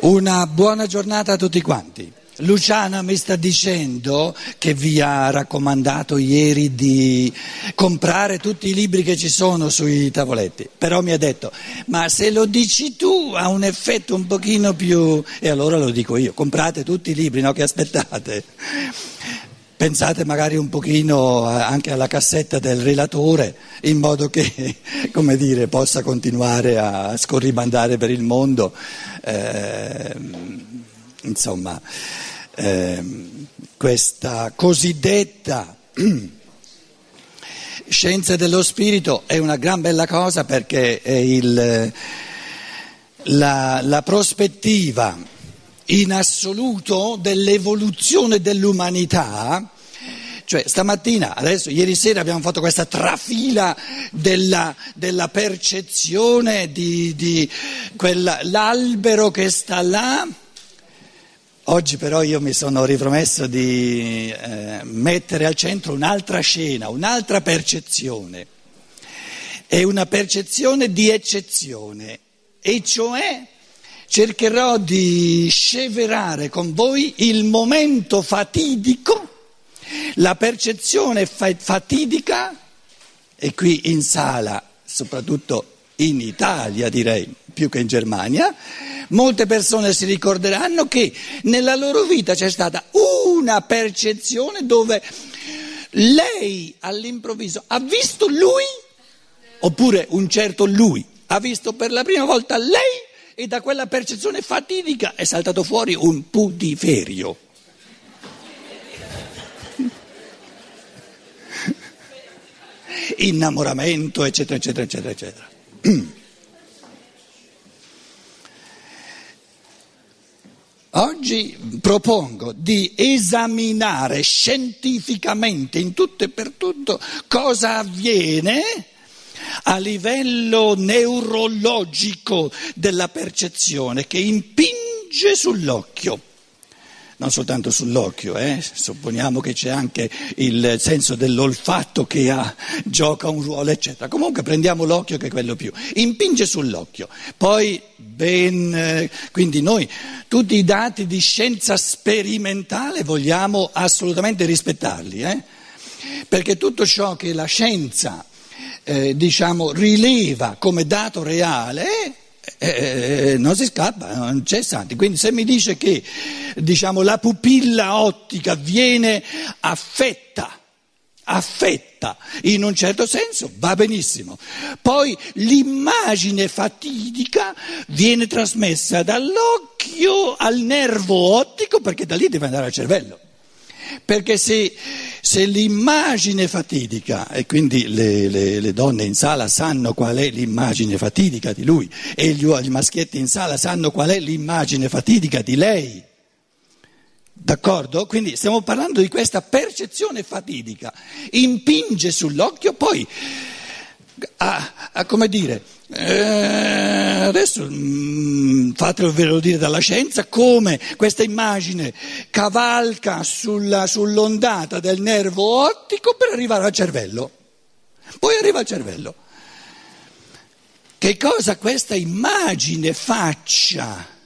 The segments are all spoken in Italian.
Una buona giornata a tutti quanti. Luciana mi sta dicendo che vi ha raccomandato ieri di comprare tutti i libri che ci sono sui tavoletti, però mi ha detto, ma se lo dici tu ha un effetto un pochino più... e allora lo dico io, comprate tutti i libri, no che aspettate. Pensate magari un pochino anche alla cassetta del relatore in modo che, dire, possa continuare a scorribandare per il mondo. Eh, insomma, eh, questa cosiddetta scienza dello spirito è una gran bella cosa perché è il, la, la prospettiva in assoluto dell'evoluzione dell'umanità. Cioè, stamattina, adesso, ieri sera abbiamo fatto questa trafila della, della percezione di, di quella, che sta là. Oggi però io mi sono ripromesso di eh, mettere al centro un'altra scena, un'altra percezione. È una percezione di eccezione, e cioè cercherò di sceverare con voi il momento fatidico, la percezione fatidica, e qui in sala, soprattutto in Italia direi, più che in Germania, molte persone si ricorderanno che nella loro vita c'è stata una percezione dove lei all'improvviso ha visto lui, oppure un certo lui, ha visto per la prima volta lei e da quella percezione fatidica è saltato fuori un putiferio. Innamoramento, eccetera, eccetera, eccetera, eccetera. Oggi propongo di esaminare scientificamente in tutto e per tutto cosa avviene a livello neurologico della percezione che impinge sull'occhio. Non soltanto sull'occhio, eh? supponiamo che c'è anche il senso dell'olfatto che ha, gioca un ruolo, eccetera. Comunque prendiamo l'occhio che è quello più. Impinge sull'occhio. Poi, ben, eh, quindi noi tutti i dati di scienza sperimentale vogliamo assolutamente rispettarli, eh? perché tutto ciò che la scienza eh, diciamo, rileva come dato reale, eh, non si scappa, non c'è santi. Quindi se mi dice che diciamo, la pupilla ottica viene affetta, affetta in un certo senso, va benissimo. Poi l'immagine fatidica viene trasmessa dall'occhio al nervo ottico perché da lì deve andare al cervello. Perché se, se l'immagine fatidica, e quindi le, le, le, donne in sala sanno qual è l'immagine fatidica di lui, e gli, gli maschietti in sala sanno qual è l'immagine fatidica di lei, d'accordo? Quindi stiamo parlando di questa percezione fatidica, impinge sull'occhio, poi, a, a come dire, eh, adesso mm, fatevelo dire dalla scienza come questa immagine cavalca sulla, sull'ondata del nervo ottico per arrivare al cervello. Poi arriva al cervello. Che cosa questa immagine faccia?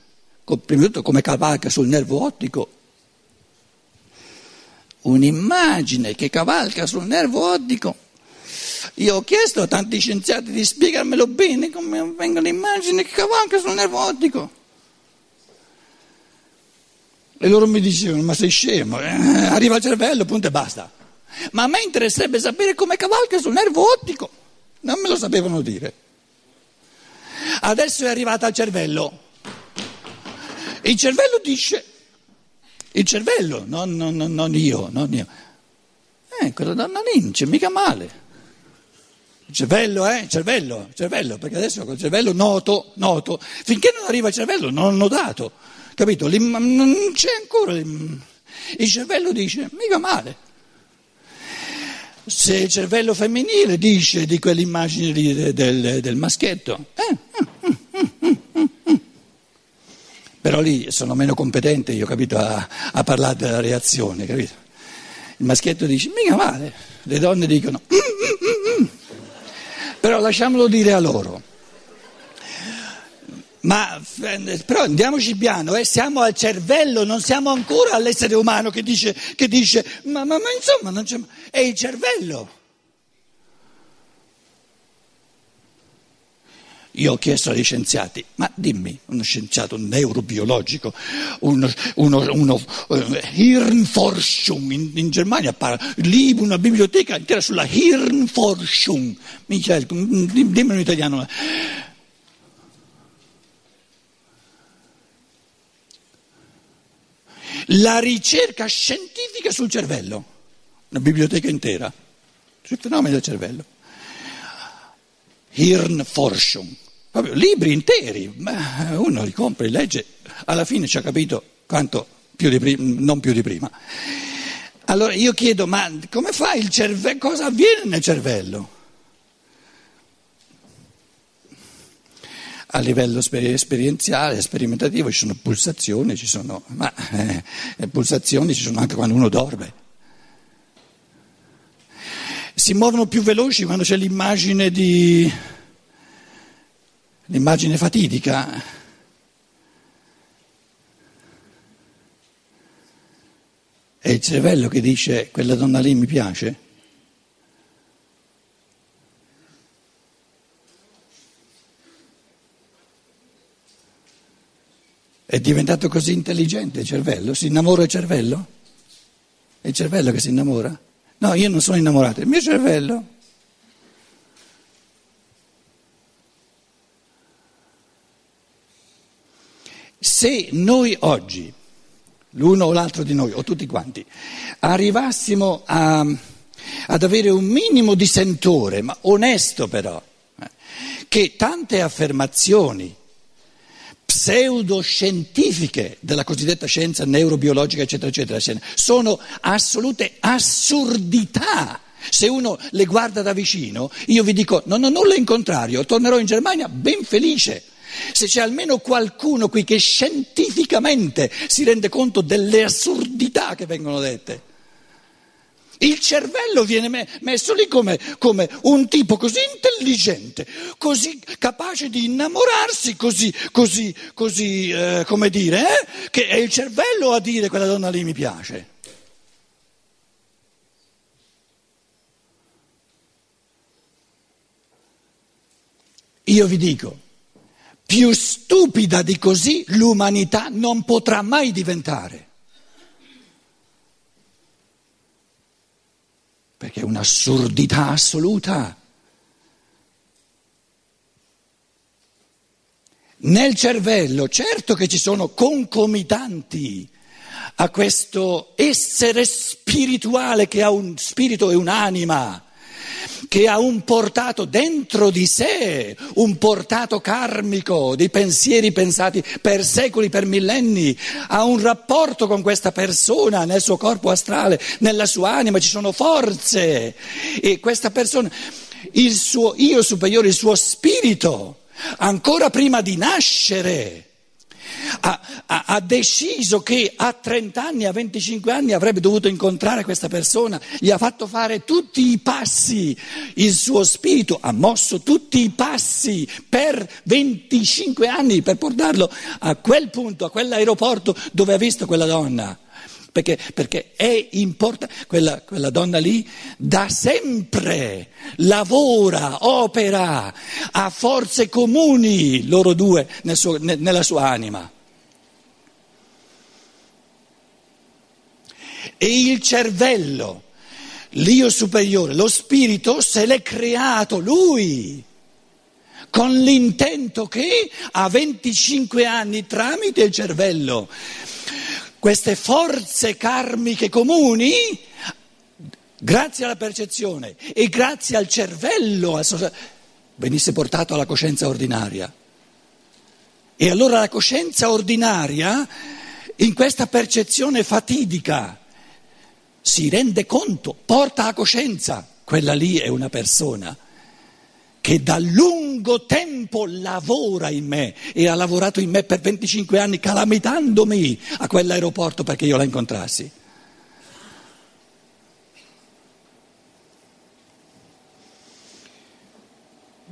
Prima di tutto come cavalca sul nervo ottico. Un'immagine che cavalca sul nervo ottico io ho chiesto a tanti scienziati di spiegarmelo bene come vengono le immagini che cavalca sul nervo ottico. E loro mi dicevano, ma sei scemo, eh? arriva al cervello, punto e basta. Ma a me interesserebbe sapere come cavalca sul nervo ottico. Non me lo sapevano dire. Adesso è arrivata al cervello. Il cervello dice, il cervello, non, non, non io, non io. Eh, quella donna lì non c'è mica male. Cervello, eh? Cervello, cervello, perché adesso col cervello noto, noto, finché non arriva il cervello non notato, capito? Non c'è ancora, il cervello dice, mica male. Se il cervello femminile dice di quell'immagine del, del, del maschietto, eh, però lì sono meno competente, io capito, a, a parlare della reazione, capito? Il maschietto dice, mica male, le donne dicono, mm, mm, però lasciamolo dire a loro. Ma però andiamoci piano, eh, siamo al cervello, non siamo ancora all'essere umano che dice, che dice ma, ma, ma, insomma è il cervello. Io ho chiesto ai scienziati, ma dimmi, uno scienziato neurobiologico, uno, uno, uno uh, Hirnforschung, in, in, Germania parla, lì una biblioteca intera sulla Hirnforschung, Michael, dimmi in italiano. La ricerca scientifica sul cervello, una biblioteca intera, sui fenomeni del cervello. Hirnforschung, proprio libri interi, uno li compra, li legge, alla fine ci ha capito quanto più di prima, non più di prima. Allora io chiedo, ma come fa il cervello, cosa avviene nel cervello? A livello esperienziale, sperimentativo ci sono pulsazioni, ci sono, ma eh, pulsazioni ci sono anche quando uno dorme si muovono più veloci quando c'è l'immagine di l'immagine fatidica. È il cervello che dice quella donna lì mi piace. È diventato così intelligente il cervello? Si innamora il cervello? È il cervello che si innamora? No, io non sono innamorato, il mio cervello. Se noi oggi, l'uno o l'altro di noi, o tutti quanti, arrivassimo a, ad avere un minimo di sentore, ma onesto però, eh, che tante affermazioni pseudoscientifiche della cosiddetta scienza neurobiologica, eccetera, eccetera, sono assolute assurdità. Se uno le guarda da vicino, io vi dico, non ho nulla in contrario, tornerò in Germania ben felice. Se c'è almeno qualcuno qui che scientificamente si rende conto delle assurdità che vengono dette. Il cervello viene messo lì come, come, un tipo così intelligente, così capace di innamorarsi, così, così, così eh, come dire, eh? che è il cervello a dire quella donna lì mi piace. Io vi dico, più stupida di così l'umanità non potrà mai diventare. perché è un'assurdità assoluta. Nel cervello, certo che ci sono concomitanti a questo essere spirituale che ha un spirito e un'anima che ha un portato dentro di sé, un portato karmico di pensieri pensati per secoli, per millenni, ha un rapporto con questa persona nel suo corpo astrale, nella sua anima, ci sono forze. E questa persona, il suo io superiore, il suo spirito, ancora prima di nascere ha, ha, ha, deciso che a 30 anni, a 25 anni avrebbe dovuto incontrare questa persona, gli ha fatto fare tutti i passi, il suo spirito ha mosso tutti i passi per 25 anni per portarlo a quel punto, a quell'aeroporto dove ha visto quella donna. Perché, perché, è importante, quella, quella, donna lì da sempre lavora, opera, ha forze comuni, loro due, nel suo, nella sua anima. E il cervello, l'io superiore, lo spirito se l'è creato lui con l'intento che a 25 anni tramite il cervello queste forze karmiche comuni, grazie alla percezione e grazie al cervello, venisse portato alla coscienza ordinaria. E allora la coscienza ordinaria, in questa percezione fatidica, si rende conto, porta a coscienza, quella lì è una persona che da lungo tempo lavora in me e ha lavorato in me per 25 anni calamitandomi a quell'aeroporto perché io la incontrassi.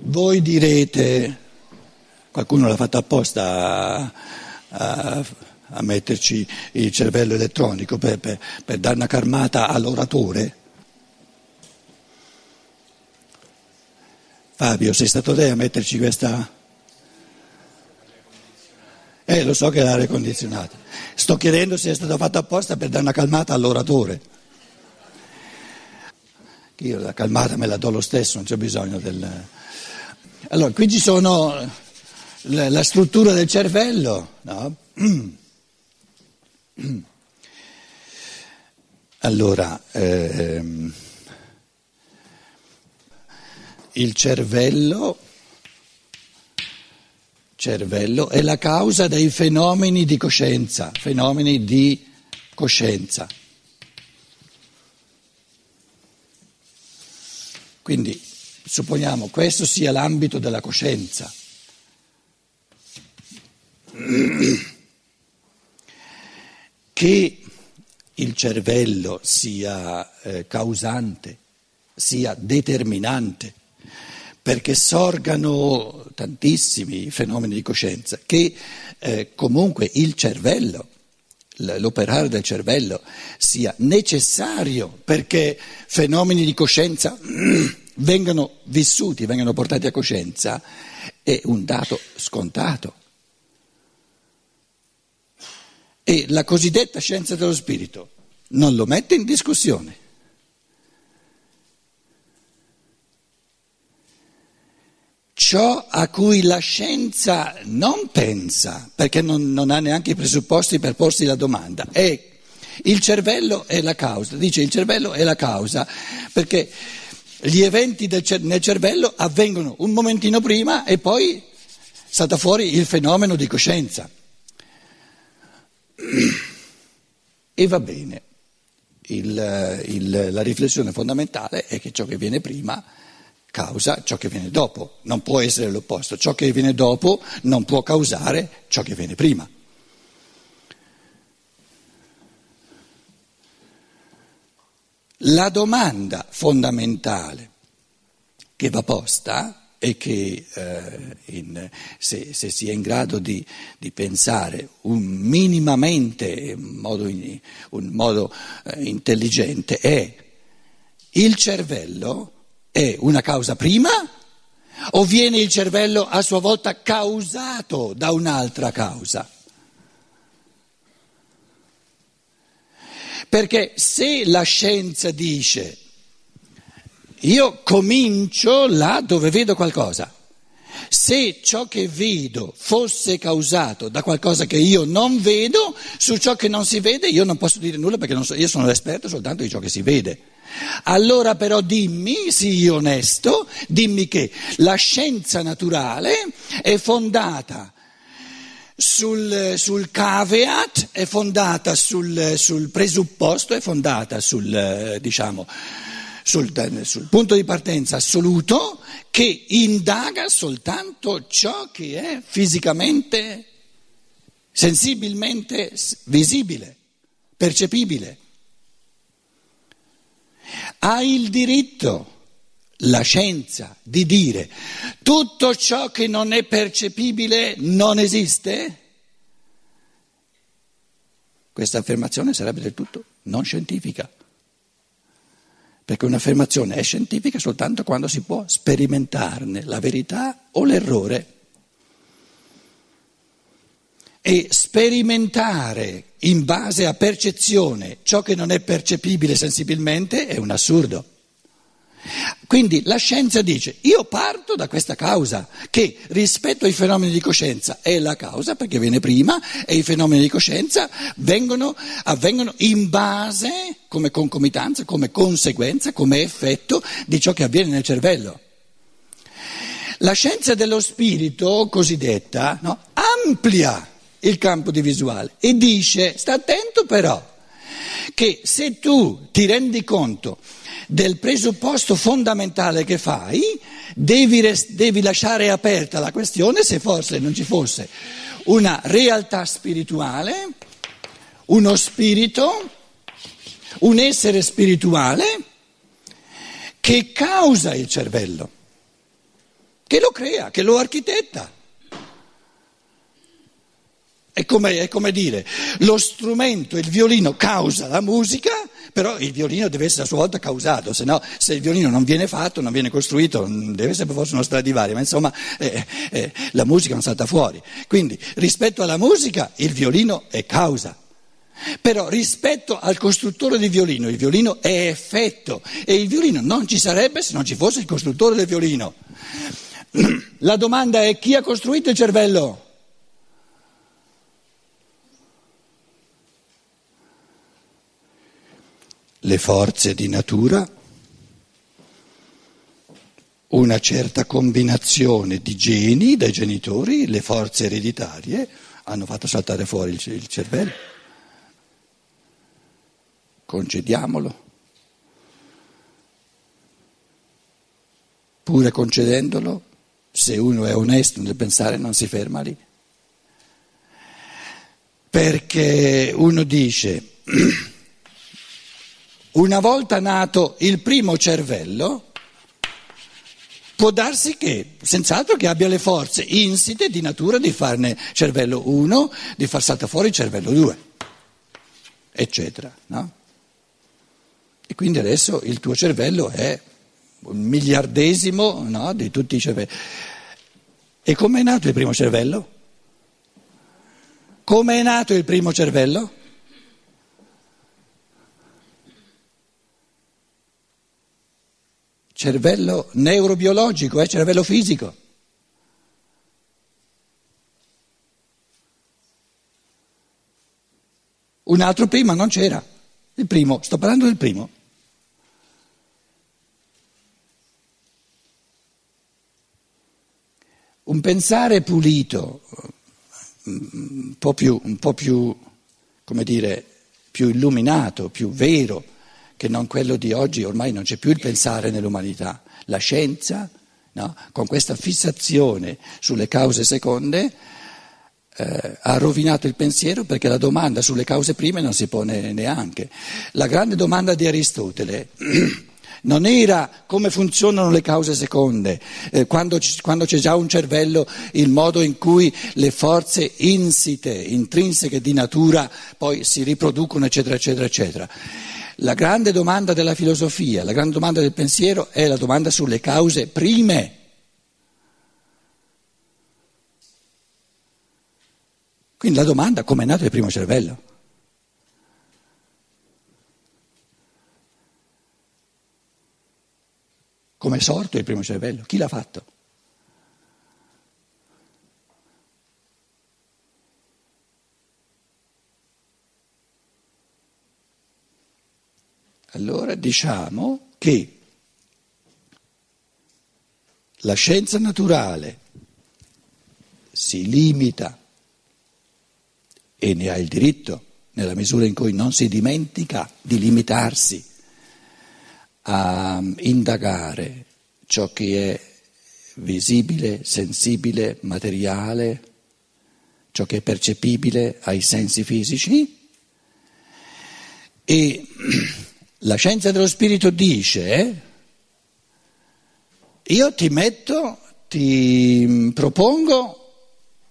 Voi direte, Qualcuno l'ha fatto apposta a, a, a metterci il cervello elettronico per, per, per dare una carmata all'oratore. Fabio, sei stato lei a metterci questa... Eh, lo so che è l'aria condizionata. Sto chiedendo se è stato fatto apposta per dare una calmata all'oratore. Io la calmata me la do lo stesso, non c'è bisogno del... Allora, qui ci sono la struttura del cervello, no? Allora, ehm, il cervello, cervello è la causa dei fenomeni di coscienza, fenomeni di coscienza. Quindi supponiamo questo sia l'ambito della coscienza. Che il cervello sia eh, causante, sia determinante, perché sorgano tantissimi fenomeni di coscienza, che eh, comunque il cervello, l'operare del cervello sia necessario perché fenomeni di coscienza vengano vissuti, vengano portati a coscienza, è un dato scontato. E la cosiddetta scienza dello spirito non lo mette in discussione. Ciò a cui la scienza non pensa, perché non, non, ha neanche i presupposti per porsi la domanda, è il cervello è la causa. Dice il cervello è la causa perché gli eventi cer- nel cervello avvengono un momentino prima e poi salta fuori il fenomeno di coscienza. E va bene, il, il, la riflessione fondamentale è che ciò che viene prima causa ciò che viene dopo, non può essere l'opposto, ciò che viene dopo non può causare ciò che viene prima. La domanda fondamentale che va posta e che eh, in, se, se, si è in grado di, di pensare un, minimamente in modo, in, un modo eh, intelligente è il cervello è una causa prima o viene il cervello a sua volta causato da un'altra causa? Perché se la scienza dice io comincio là dove vedo qualcosa. Se ciò che vedo fosse causato da qualcosa che io non vedo, su ciò che non si vede io non posso dire nulla perché so, io sono l'esperto soltanto di ciò che si vede. Allora però dimmi, sii onesto, dimmi che la scienza naturale è fondata sul, sul caveat, è fondata sul, sul presupposto, è fondata sul, diciamo, sul, punto di partenza assoluto che indaga soltanto ciò che è fisicamente, sensibilmente visibile, percepibile. Ha il diritto la scienza di dire tutto ciò che non è percepibile non esiste? Questa affermazione sarebbe del tutto non scientifica perché un'affermazione è scientifica soltanto quando si può sperimentarne la verità o l'errore. E sperimentare in base a percezione ciò che non è percepibile sensibilmente è un assurdo. Quindi la scienza dice, io parto da questa causa, che rispetto ai fenomeni di coscienza è la causa perché viene prima e i fenomeni di coscienza vengono, avvengono in base, come concomitanza, come conseguenza, come effetto di ciò che avviene nel cervello. La scienza dello spirito cosiddetta no, amplia il campo di visuale e dice, sta attento però, che se tu ti rendi conto del presupposto fondamentale che fai, devi, res- devi lasciare aperta la questione se forse non ci fosse una realtà spirituale, uno spirito, un essere spirituale che causa il cervello, che lo crea, che lo architetta. È come, è come, dire, lo strumento, il violino causa la musica, però il violino deve essere a sua volta causato, se no se il violino non viene fatto, non viene costruito, deve essere forza uno Stradivari, ma insomma eh, eh, la musica non salta fuori. Quindi rispetto alla musica il violino è causa. Però rispetto al costruttore di violino, il violino è effetto e il violino non ci sarebbe se non ci fosse il costruttore del violino. La domanda è chi ha costruito il cervello? Le forze di natura, una certa combinazione di geni dai genitori, le forze ereditarie hanno fatto saltare fuori il cervello. Concediamolo. Pure concedendolo, se uno è onesto nel pensare non si ferma lì. Perché uno dice una volta nato il primo cervello, può darsi che, senz'altro che abbia le forze insite di natura di farne cervello 1, di far saltare fuori il cervello 2, eccetera. No? E quindi adesso il tuo cervello è un miliardesimo no, di tutti i cervelli. E come è nato il primo cervello? Come è nato il primo cervello? Cervello neurobiologico, è cervello fisico. Un altro prima non c'era, il primo, sto parlando del primo. Un pensare pulito, un po' più, un po più come dire, più illuminato, più vero, che non quello di oggi, ormai non c'è più il pensare nell'umanità. La scienza, no, con questa fissazione sulle cause seconde, eh, ha rovinato il pensiero perché la domanda sulle cause prime non si pone neanche. La grande domanda di Aristotele non era come funzionano le cause seconde, eh, quando, quando, c'è già un cervello, il modo in cui le forze insite, intrinseche di natura poi si riproducono, eccetera, eccetera, eccetera. La grande domanda della filosofia, la grande domanda del pensiero è la domanda sulle cause prime. Quindi la domanda come è nato il primo cervello? Come è sorto il primo cervello? Chi l'ha fatto? Allora diciamo che la scienza naturale si limita e ne ha il diritto nella misura in cui non si dimentica di limitarsi a indagare ciò che è visibile, sensibile, materiale, ciò che è percepibile ai sensi fisici e la scienza dello spirito dice, io ti metto, ti propongo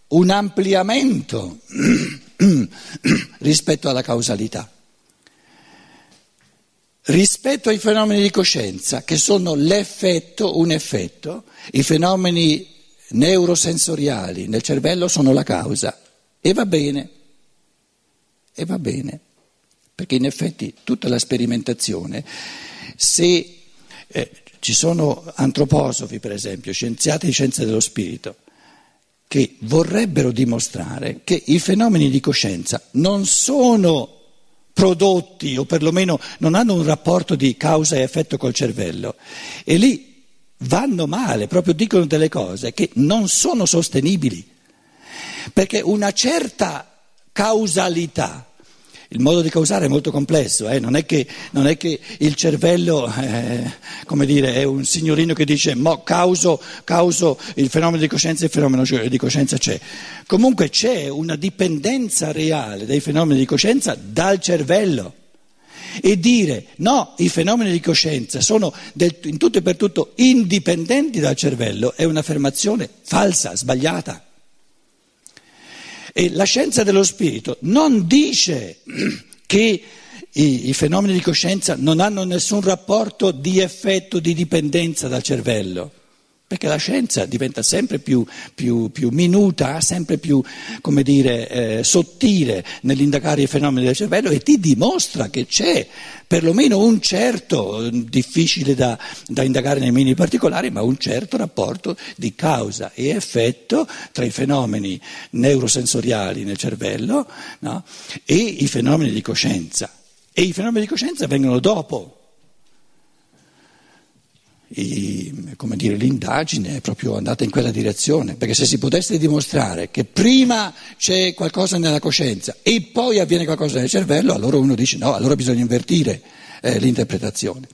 un ampliamento rispetto alla causalità, rispetto ai fenomeni di coscienza che sono l'effetto, un effetto, i fenomeni neurosensoriali nel cervello sono la causa. E va bene, e va bene perché in effetti tutta la sperimentazione, se eh, ci sono antroposofi per esempio, scienziati di scienze dello spirito, che vorrebbero dimostrare che i fenomeni di coscienza non sono prodotti o perlomeno non hanno un rapporto di causa e effetto col cervello. E lì vanno male, proprio dicono delle cose che non sono sostenibili, perché una certa causalità il modo di causare è molto complesso, eh? non, è che, non, è che, il cervello eh, dire, è un signorino che dice mo causo, causo il fenomeno di coscienza e il fenomeno di coscienza c'è. Comunque c'è una dipendenza reale dei fenomeni di coscienza dal cervello. E dire no, i fenomeni di coscienza sono del, in tutto e per tutto indipendenti dal cervello è un'affermazione falsa, sbagliata. E la scienza dello spirito non dice che i, i, fenomeni di coscienza non hanno nessun rapporto di effetto di dipendenza dal cervello, perché la scienza diventa sempre più, più, più minuta, sempre più dire, eh, sottile nell'indagare i fenomeni del cervello e ti dimostra che c'è perlomeno un certo, difficile da, da indagare nei minimi particolari, ma un certo rapporto di causa e effetto tra i fenomeni neurosensoriali nel cervello no? e i fenomeni di coscienza. E i fenomeni di coscienza vengono dopo. I, dire, l'indagine è proprio andata in quella direzione, perché se si potesse dimostrare che prima c'è qualcosa nella coscienza e poi avviene qualcosa nel cervello, allora uno dice no, allora bisogna invertire eh, l'interpretazione.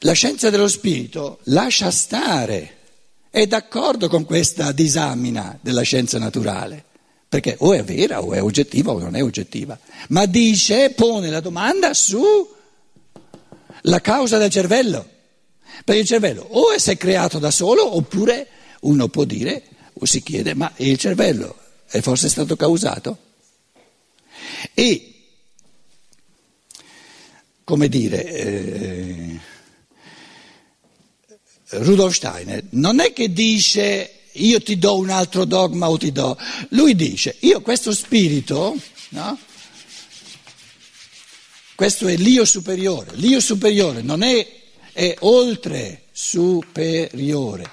La scienza dello spirito lascia stare, è d'accordo con questa disamina della scienza naturale perché o è vera o è oggettiva o non è oggettiva, ma dice, pone la domanda sulla causa del cervello, perché il cervello o è creato da solo oppure uno può dire o si chiede, ma il cervello è forse stato causato? E, come dire, eh, Rudolf Steiner non è che dice io ti do un altro dogma o ti do. Lui dice, io questo spirito, no? Questo è l'io superiore. L'io superiore non è, è oltre superiore.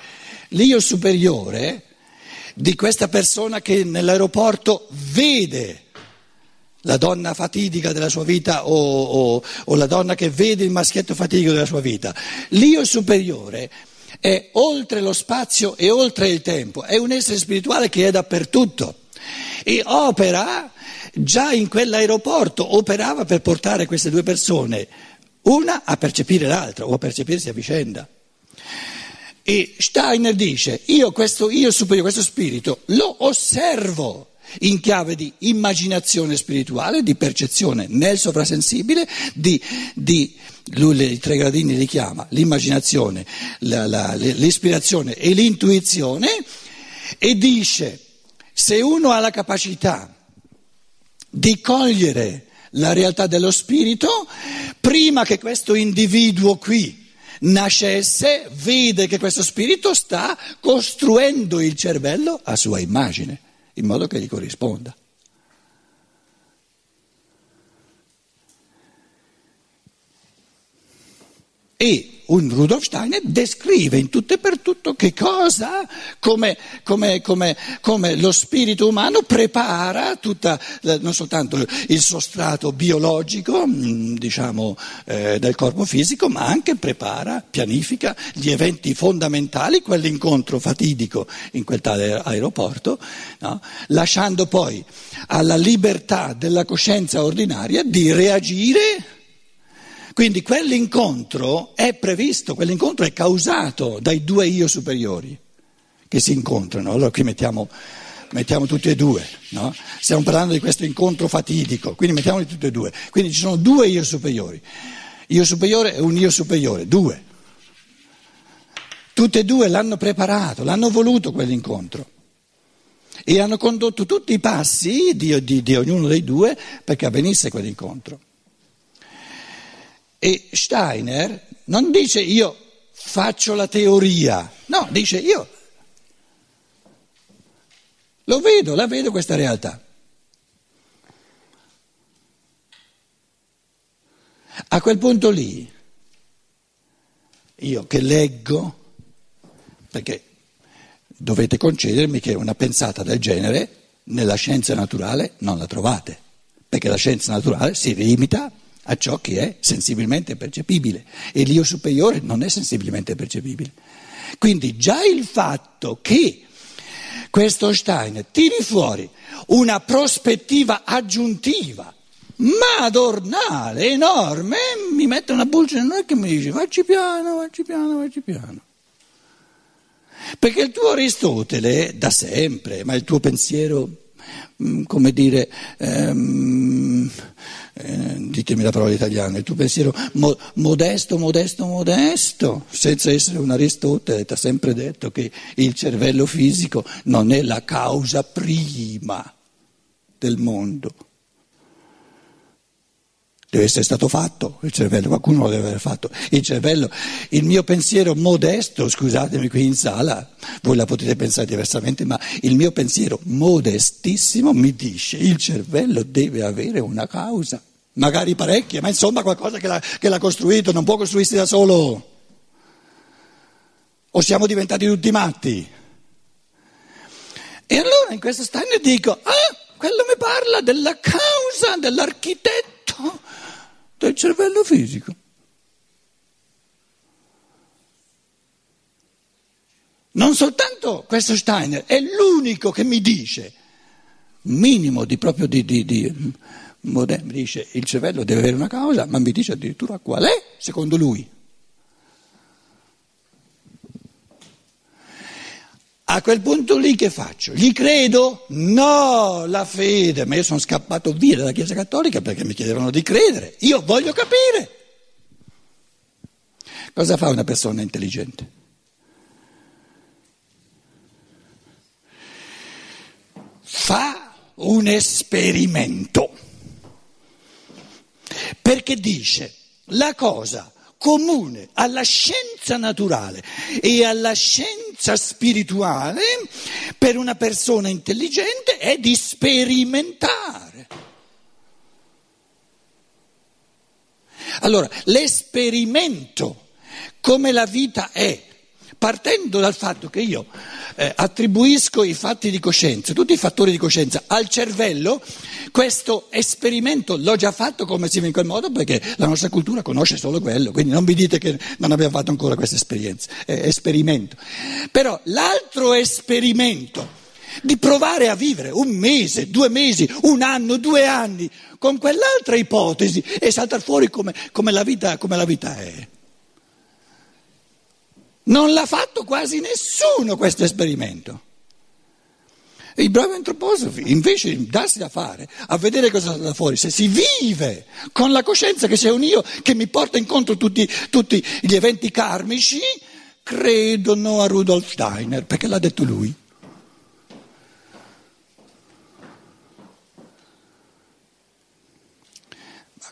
L'io superiore di questa persona che nell'aeroporto vede la donna fatidica della sua vita o, o, o la donna che vede il maschietto fatidico della sua vita. L'io superiore è oltre lo spazio e oltre il tempo, è un essere spirituale che è dappertutto e opera già in quell'aeroporto, operava per portare queste due persone, una a percepire l'altra o a percepirsi a vicenda. E Steiner dice, io questo io superiore, questo spirito, lo osservo in chiave di immaginazione spirituale, di percezione nel sovrasensibile, di, di lui i tre gradini li chiama l'immaginazione, la, la, l'ispirazione e l'intuizione e dice se uno ha la capacità di cogliere la realtà dello spirito, prima che questo individuo qui nascesse, vede che questo spirito sta costruendo il cervello a sua immagine in modo che gli corrisponda. E un Rudolf Steiner descrive in tutto e per tutto che cosa, come, come, come, come lo spirito umano prepara tutta, non soltanto il sostrato biologico, mm, diciamo, eh, del corpo fisico, ma anche prepara, pianifica gli eventi fondamentali, quell'incontro fatidico in quel tale aeroporto, no? lasciando poi alla libertà della coscienza ordinaria di reagire quindi quell'incontro è previsto, quell'incontro è causato dai due io superiori che si incontrano. Allora qui mettiamo, mettiamo tutti e due, no? stiamo parlando di questo incontro fatidico, quindi mettiamoli tutti e due. Quindi ci sono due io superiori, io superiore e un io superiore, due. Tutte e due l'hanno preparato, l'hanno voluto quell'incontro e hanno condotto tutti i passi di, di, di ognuno dei due perché avvenisse quell'incontro. E Steiner non dice io faccio la teoria, no, dice io lo vedo, la vedo questa realtà. A quel punto lì, io che leggo, perché dovete concedermi che una pensata del genere nella scienza naturale non la trovate, perché la scienza naturale si limita a ciò che è sensibilmente percepibile e l'io superiore non è sensibilmente percepibile. Quindi già il fatto che questo Steiner tiri fuori una prospettiva aggiuntiva, madornale, enorme, mi mette una pulce nel orecchio e mi dice facci piano, facci piano, facci piano. Perché il tuo Aristotele da sempre, ma il tuo pensiero mm, come dire, ehm, eh, ditemi la parola italiana, il tuo pensiero mo, modesto, modesto, modesto, senza essere un Aristotele, ti ha sempre detto che il cervello fisico non è la causa prima del mondo. Deve essere stato fatto il cervello, qualcuno lo deve aver fatto. Il cervello, il mio pensiero modesto, scusatemi qui in sala, voi la potete pensare diversamente, ma il mio pensiero modestissimo mi dice il cervello deve avere una causa, magari parecchie, ma insomma qualcosa che l'ha, che l'ha costruito, non può costruirsi da solo. O siamo diventati tutti matti? E allora in questo Steiner dico, ah, quello mi parla della causa dell'architetto del cervello fisico. Non soltanto questo Steiner, è l'unico che mi dice, minimo di proprio di, di, di mi dice il cervello deve avere una causa, ma mi dice addirittura qual è secondo lui. A quel punto lì che faccio? Gli credo? No, la fede, ma io sono scappato via dalla Chiesa Cattolica perché mi chiedevano di credere. Io voglio capire. Cosa fa una persona intelligente? Fa un esperimento perché dice la cosa comune alla scienza naturale e alla scienza spirituale per una persona intelligente è di sperimentare. Allora, l'esperimento come la vita è, partendo dal fatto che io eh, attribuisco i fatti di coscienza, tutti i fattori di coscienza al cervello, questo esperimento l'ho già fatto come si in quel modo perché la nostra cultura conosce solo quello, quindi non mi dite che non abbiamo fatto ancora questa esperienza, eh, esperimento. Però l'altro esperimento di provare a vivere un mese, due mesi, un anno, due anni con quell'altra ipotesi e saltare fuori come, come, la, vita, come la vita è. Non l'ha fatto quasi nessuno questo esperimento. I bravi antroposofi, invece di darsi da fare, a vedere cosa sta fuori, se si vive con la coscienza che c'è un io che mi porta incontro tutti, tutti gli eventi karmici, credono a Rudolf Steiner, perché l'ha detto lui.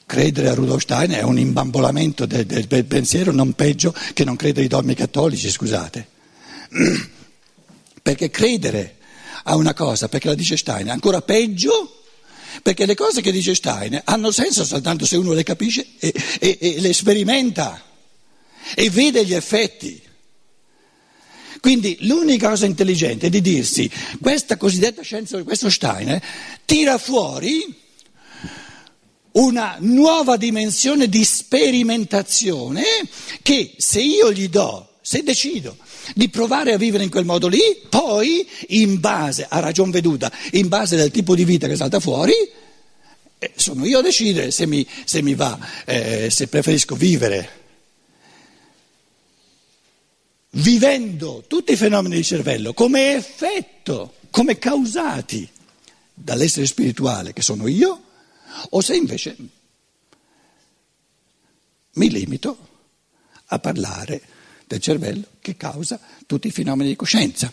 Credere a Rudolf Steiner è un imbambolamento del, del, pensiero non peggio che non credere ai dogmi cattolici, scusate. Perché credere a una cosa, perché la dice Steiner, è ancora peggio perché le cose che dice Steiner hanno senso soltanto se uno le capisce e, e, e le sperimenta e vede gli effetti. Quindi l'unica cosa intelligente è di dirsi questa cosiddetta scienza, questo Steiner, tira fuori una nuova dimensione di sperimentazione che se io gli do, se decido di provare a vivere in quel modo lì, poi in base a ragion veduta, in base al tipo di vita che salta fuori, eh, sono io a decidere se mi, se mi va, eh, se preferisco vivere. Vivendo tutti i fenomeni di cervello come effetto, come causati dall'essere spirituale che sono io, o se invece mi limito a parlare del cervello che causa tutti i fenomeni di coscienza.